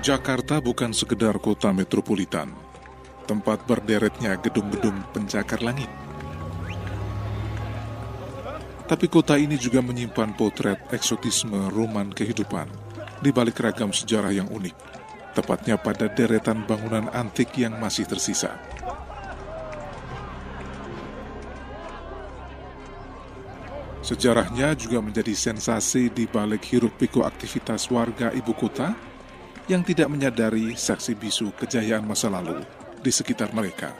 Jakarta bukan sekedar kota metropolitan, tempat berderetnya gedung-gedung pencakar langit. Tapi kota ini juga menyimpan potret eksotisme roman kehidupan di balik ragam sejarah yang unik, tepatnya pada deretan bangunan antik yang masih tersisa. Sejarahnya juga menjadi sensasi di balik hiruk-pikuk aktivitas warga ibu kota yang tidak menyadari saksi bisu kejayaan masa lalu di sekitar mereka.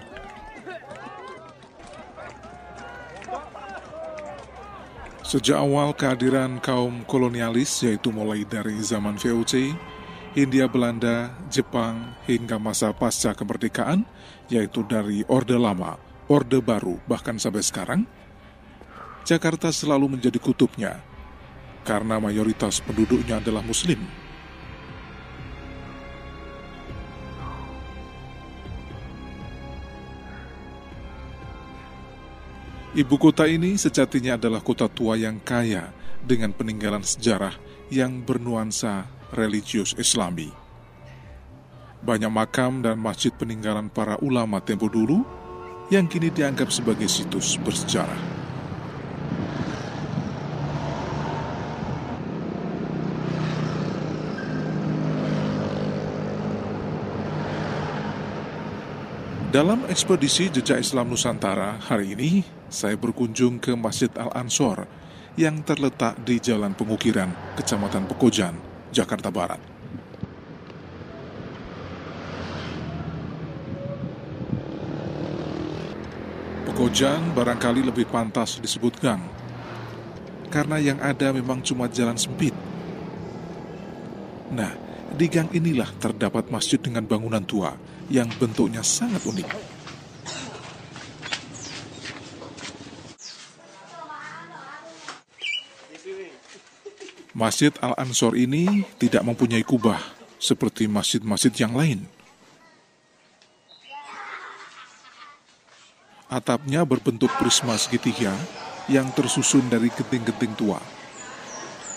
Sejak awal kehadiran kaum kolonialis yaitu mulai dari zaman VOC, Hindia Belanda, Jepang hingga masa pasca kemerdekaan yaitu dari Orde Lama, Orde Baru bahkan sampai sekarang, Jakarta selalu menjadi kutubnya karena mayoritas penduduknya adalah muslim. Ibu kota ini sejatinya adalah kota tua yang kaya dengan peninggalan sejarah yang bernuansa religius islami. Banyak makam dan masjid peninggalan para ulama tempo dulu yang kini dianggap sebagai situs bersejarah. Dalam ekspedisi Jejak Islam Nusantara hari ini, saya berkunjung ke Masjid Al-Ansor yang terletak di Jalan Pengukiran, Kecamatan Pekojan, Jakarta Barat. Pekojan barangkali lebih pantas disebut gang, karena yang ada memang cuma jalan sempit. Nah, di gang inilah terdapat masjid dengan bangunan tua yang bentuknya sangat unik. Masjid Al-Ansor ini tidak mempunyai kubah seperti masjid-masjid yang lain. Atapnya berbentuk prisma segitiga yang tersusun dari genting-genting tua.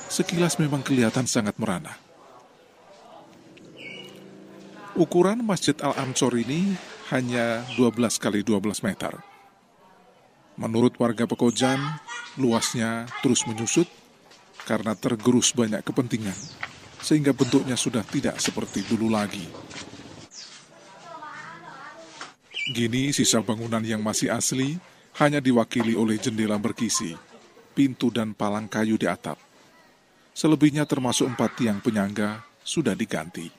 Sekilas memang kelihatan sangat merana. Ukuran Masjid Al-Ansor ini hanya 12 kali 12 meter. Menurut warga Pekojan, luasnya terus menyusut karena tergerus banyak kepentingan, sehingga bentuknya sudah tidak seperti dulu lagi. Gini sisa bangunan yang masih asli hanya diwakili oleh jendela berkisi, pintu dan palang kayu di atap. Selebihnya termasuk empat tiang penyangga sudah diganti.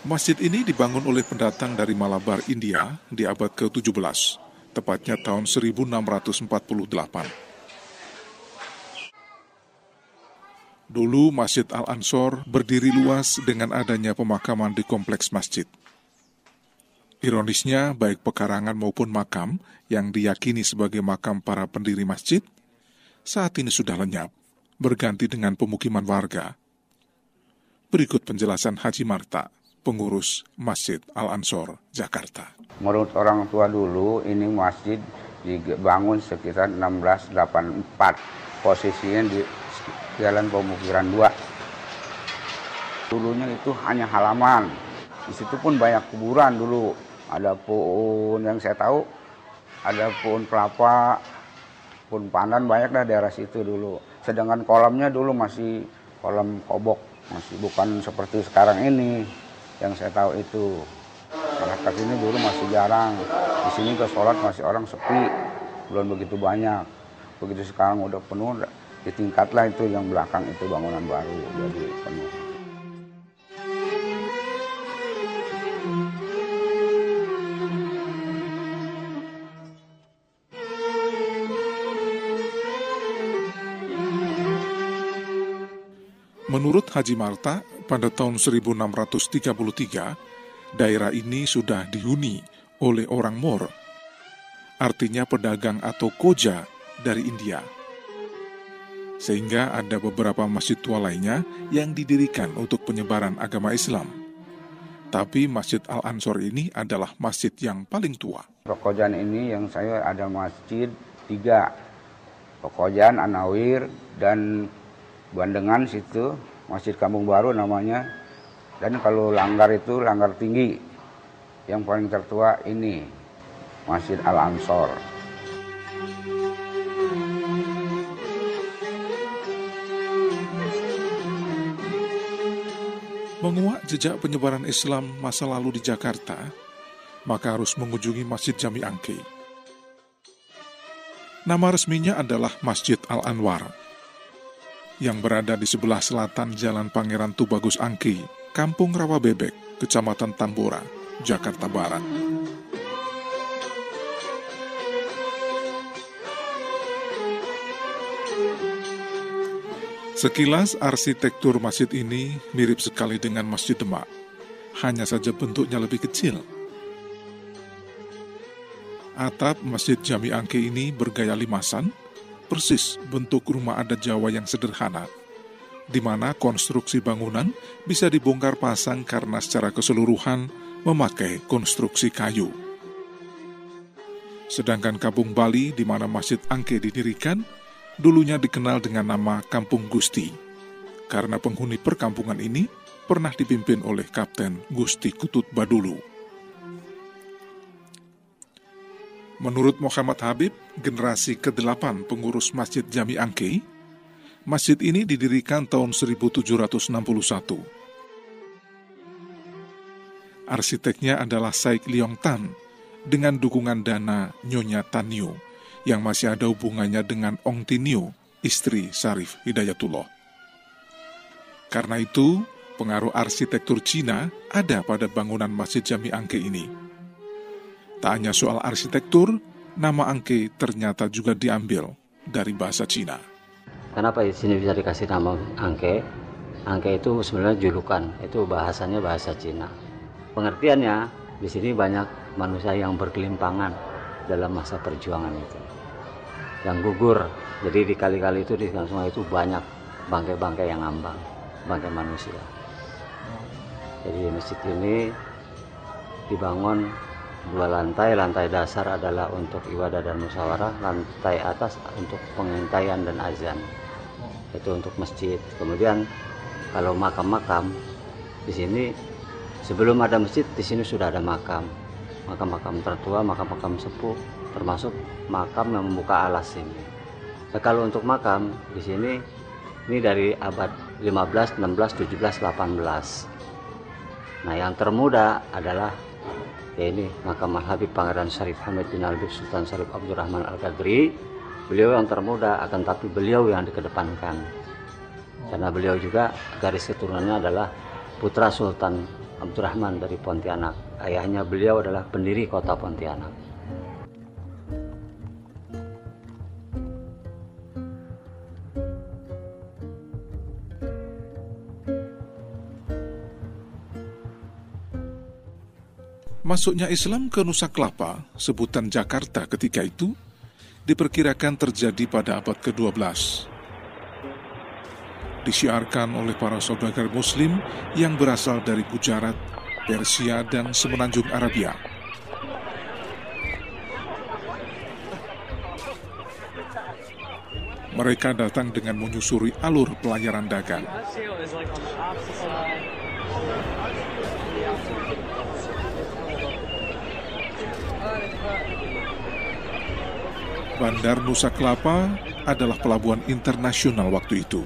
Masjid ini dibangun oleh pendatang dari Malabar, India di abad ke-17, tepatnya tahun 1648. Dulu Masjid Al-Ansor berdiri luas dengan adanya pemakaman di kompleks masjid. Ironisnya, baik pekarangan maupun makam yang diyakini sebagai makam para pendiri masjid, saat ini sudah lenyap, berganti dengan pemukiman warga. Berikut penjelasan Haji Marta pengurus Masjid Al-Ansor, Jakarta. Menurut orang tua dulu, ini masjid dibangun sekitar 1684. Posisinya di Jalan Pemukiran 2. Dulunya itu hanya halaman. Di situ pun banyak kuburan dulu. Ada pohon yang saya tahu, ada pohon kelapa, pohon pandan banyak dah daerah situ dulu. Sedangkan kolamnya dulu masih kolam kobok, masih bukan seperti sekarang ini yang saya tahu itu. Masyarakat ini dulu masih jarang. Di sini ke sholat masih orang sepi. Belum begitu banyak. Begitu sekarang udah penuh ditingkatlah itu yang belakang itu bangunan baru jadi penuh. Menurut Haji Marta, pada tahun 1633, daerah ini sudah dihuni oleh orang Mor, artinya pedagang atau koja dari India. Sehingga ada beberapa masjid tua lainnya yang didirikan untuk penyebaran agama Islam. Tapi Masjid Al-Ansor ini adalah masjid yang paling tua. Pekojan ini yang saya ada masjid tiga. Pekojan, Anawir, dan Bandengan situ, Masjid Kampung Baru namanya. Dan kalau langgar itu langgar tinggi. Yang paling tertua ini, Masjid Al-Ansor. Menguak jejak penyebaran Islam masa lalu di Jakarta, maka harus mengunjungi Masjid Jami Angke. Nama resminya adalah Masjid Al-Anwar, yang berada di sebelah selatan Jalan Pangeran Tubagus Angke, Kampung Rawa Bebek, Kecamatan Tambora, Jakarta Barat. Sekilas arsitektur masjid ini mirip sekali dengan Masjid Demak, hanya saja bentuknya lebih kecil. Atap Masjid Jami Angke ini bergaya limasan, persis bentuk rumah adat Jawa yang sederhana, di mana konstruksi bangunan bisa dibongkar pasang karena secara keseluruhan memakai konstruksi kayu. Sedangkan Kampung Bali di mana Masjid Angke didirikan, dulunya dikenal dengan nama Kampung Gusti, karena penghuni perkampungan ini pernah dipimpin oleh Kapten Gusti Kutut Badulu. Menurut Muhammad Habib, generasi ke-8 pengurus Masjid Jami Angke, masjid ini didirikan tahun 1761. Arsiteknya adalah Saik Liong Tan dengan dukungan dana Nyonya Tanyo yang masih ada hubungannya dengan Ong Tinio, istri Sarif Hidayatullah. Karena itu, pengaruh arsitektur Cina ada pada bangunan Masjid Jami Angke ini. Tak hanya soal arsitektur, nama Angke ternyata juga diambil dari bahasa Cina. Kenapa di sini bisa dikasih nama Angke? Angke itu sebenarnya julukan, itu bahasanya bahasa Cina. Pengertiannya, di sini banyak manusia yang berkelimpangan dalam masa perjuangan itu yang gugur jadi di kali-kali itu di sungai itu banyak bangkai-bangkai yang ngambang bangkai manusia jadi masjid ini dibangun dua lantai lantai dasar adalah untuk ibadah dan musyawarah lantai atas untuk pengintaian dan azan itu untuk masjid kemudian kalau makam-makam di sini sebelum ada masjid di sini sudah ada makam makam-makam tertua makam-makam sepuh termasuk makam yang membuka alas ini. Nah, kalau untuk makam di sini ini dari abad 15, 16, 17, 18. Nah, yang termuda adalah ini makam Al Habib Pangeran Syarif Hamid bin Albib Sultan Syarif Abdurrahman Al Qadri. Beliau yang termuda akan tapi beliau yang dikedepankan. Karena beliau juga garis keturunannya adalah putra Sultan Abdurrahman dari Pontianak. Ayahnya beliau adalah pendiri kota Pontianak. Masuknya Islam ke Nusa Kelapa, sebutan Jakarta ketika itu, diperkirakan terjadi pada abad ke-12. Disiarkan oleh para saudagar muslim yang berasal dari Gujarat, Persia, dan semenanjung Arabia. Mereka datang dengan menyusuri alur pelayaran dagang. Bandar Nusa Kelapa adalah pelabuhan internasional waktu itu,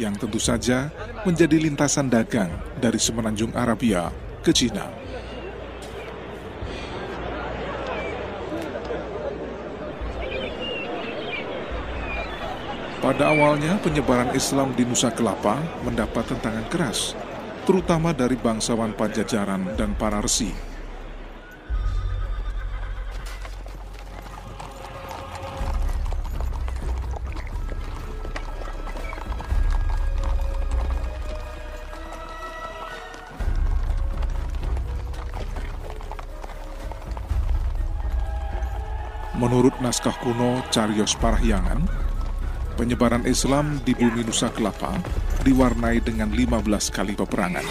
yang tentu saja menjadi lintasan dagang dari semenanjung Arabia ke Cina. Pada awalnya, penyebaran Islam di Nusa Kelapa mendapat tentangan keras, terutama dari bangsawan Pajajaran dan para resi Menurut naskah kuno Carios Parahyangan, penyebaran Islam di bumi Nusa Kelapa diwarnai dengan 15 kali peperangan.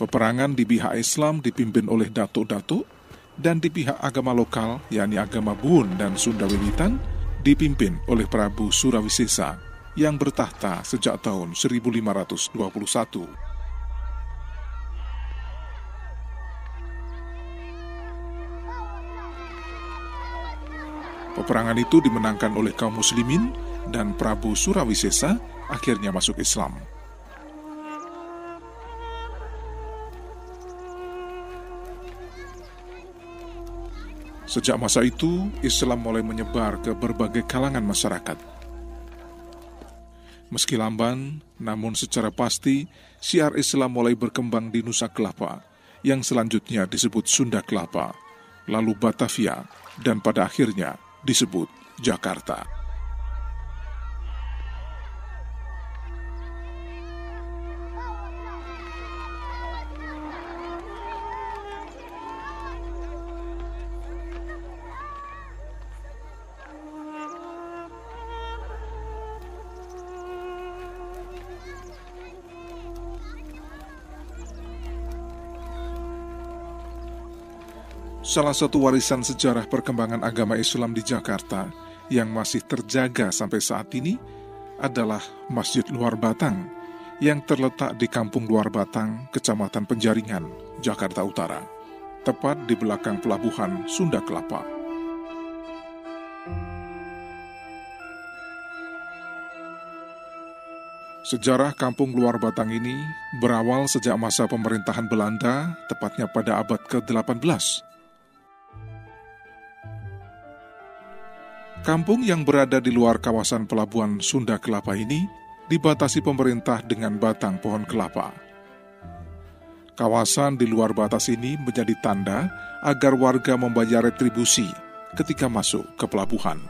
Peperangan di pihak Islam dipimpin oleh datuk-datuk dan di pihak agama lokal, yakni agama Bun dan Sunda Wiwitan, dipimpin oleh Prabu Surawisesa yang bertahta sejak tahun 1521. Peperangan itu dimenangkan oleh kaum muslimin dan Prabu Surawisesa akhirnya masuk Islam. Sejak masa itu, Islam mulai menyebar ke berbagai kalangan masyarakat. Meski lamban, namun secara pasti, siar Islam mulai berkembang di Nusa Kelapa, yang selanjutnya disebut Sunda Kelapa, lalu Batavia, dan pada akhirnya disebut Jakarta. Salah satu warisan sejarah perkembangan agama Islam di Jakarta yang masih terjaga sampai saat ini adalah Masjid Luar Batang yang terletak di Kampung Luar Batang, Kecamatan Penjaringan, Jakarta Utara, tepat di belakang pelabuhan Sunda Kelapa. Sejarah Kampung Luar Batang ini berawal sejak masa pemerintahan Belanda, tepatnya pada abad ke-18 Kampung yang berada di luar kawasan pelabuhan Sunda Kelapa ini dibatasi pemerintah dengan batang pohon kelapa. Kawasan di luar batas ini menjadi tanda agar warga membayar retribusi ketika masuk ke pelabuhan.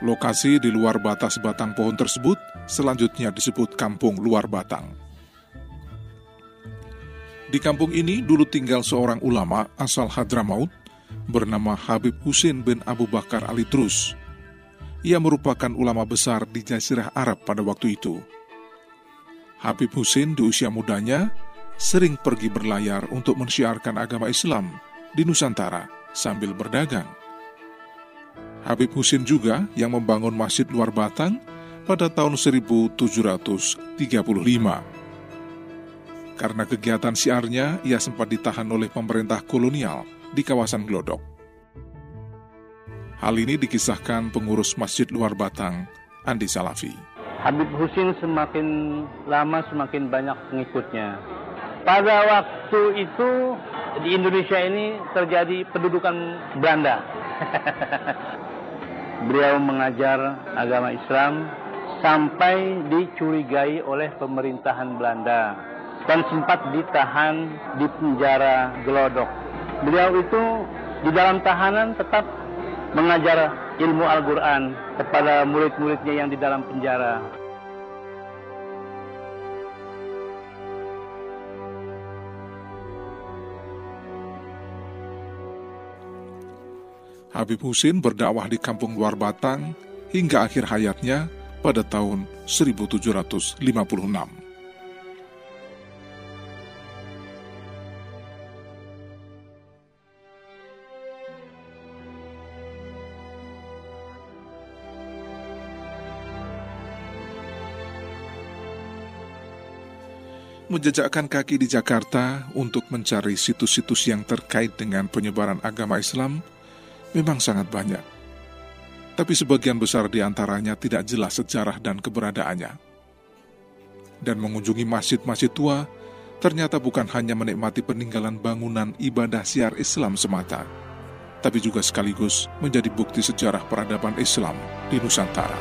Lokasi di luar batas batang pohon tersebut selanjutnya disebut Kampung Luar Batang. Di kampung ini dulu tinggal seorang ulama asal Hadramaut bernama Habib Husin bin Abu Bakar Ali Trus. Ia merupakan ulama besar di Jazirah Arab pada waktu itu. Habib Husin di usia mudanya sering pergi berlayar untuk mensyiarkan agama Islam di Nusantara sambil berdagang. Habib Husin juga yang membangun Masjid Luar Batang pada tahun 1735. Karena kegiatan siarnya, ia sempat ditahan oleh pemerintah kolonial di kawasan Glodok. Hal ini dikisahkan pengurus Masjid Luar Batang, Andi Salafi. Habib Husin semakin lama semakin banyak pengikutnya. Pada waktu itu di Indonesia ini terjadi pendudukan Belanda. Beliau mengajar agama Islam sampai dicurigai oleh pemerintahan Belanda dan sempat ditahan di penjara Glodok beliau itu di dalam tahanan tetap mengajar ilmu Al-Quran kepada murid-muridnya yang di dalam penjara. Habib Husin berdakwah di kampung luar Batang hingga akhir hayatnya pada tahun 1756. Menjejakkan kaki di Jakarta untuk mencari situs-situs yang terkait dengan penyebaran agama Islam memang sangat banyak. Tapi sebagian besar di antaranya tidak jelas sejarah dan keberadaannya. Dan mengunjungi masjid-masjid tua ternyata bukan hanya menikmati peninggalan bangunan ibadah siar Islam semata, tapi juga sekaligus menjadi bukti sejarah peradaban Islam di Nusantara.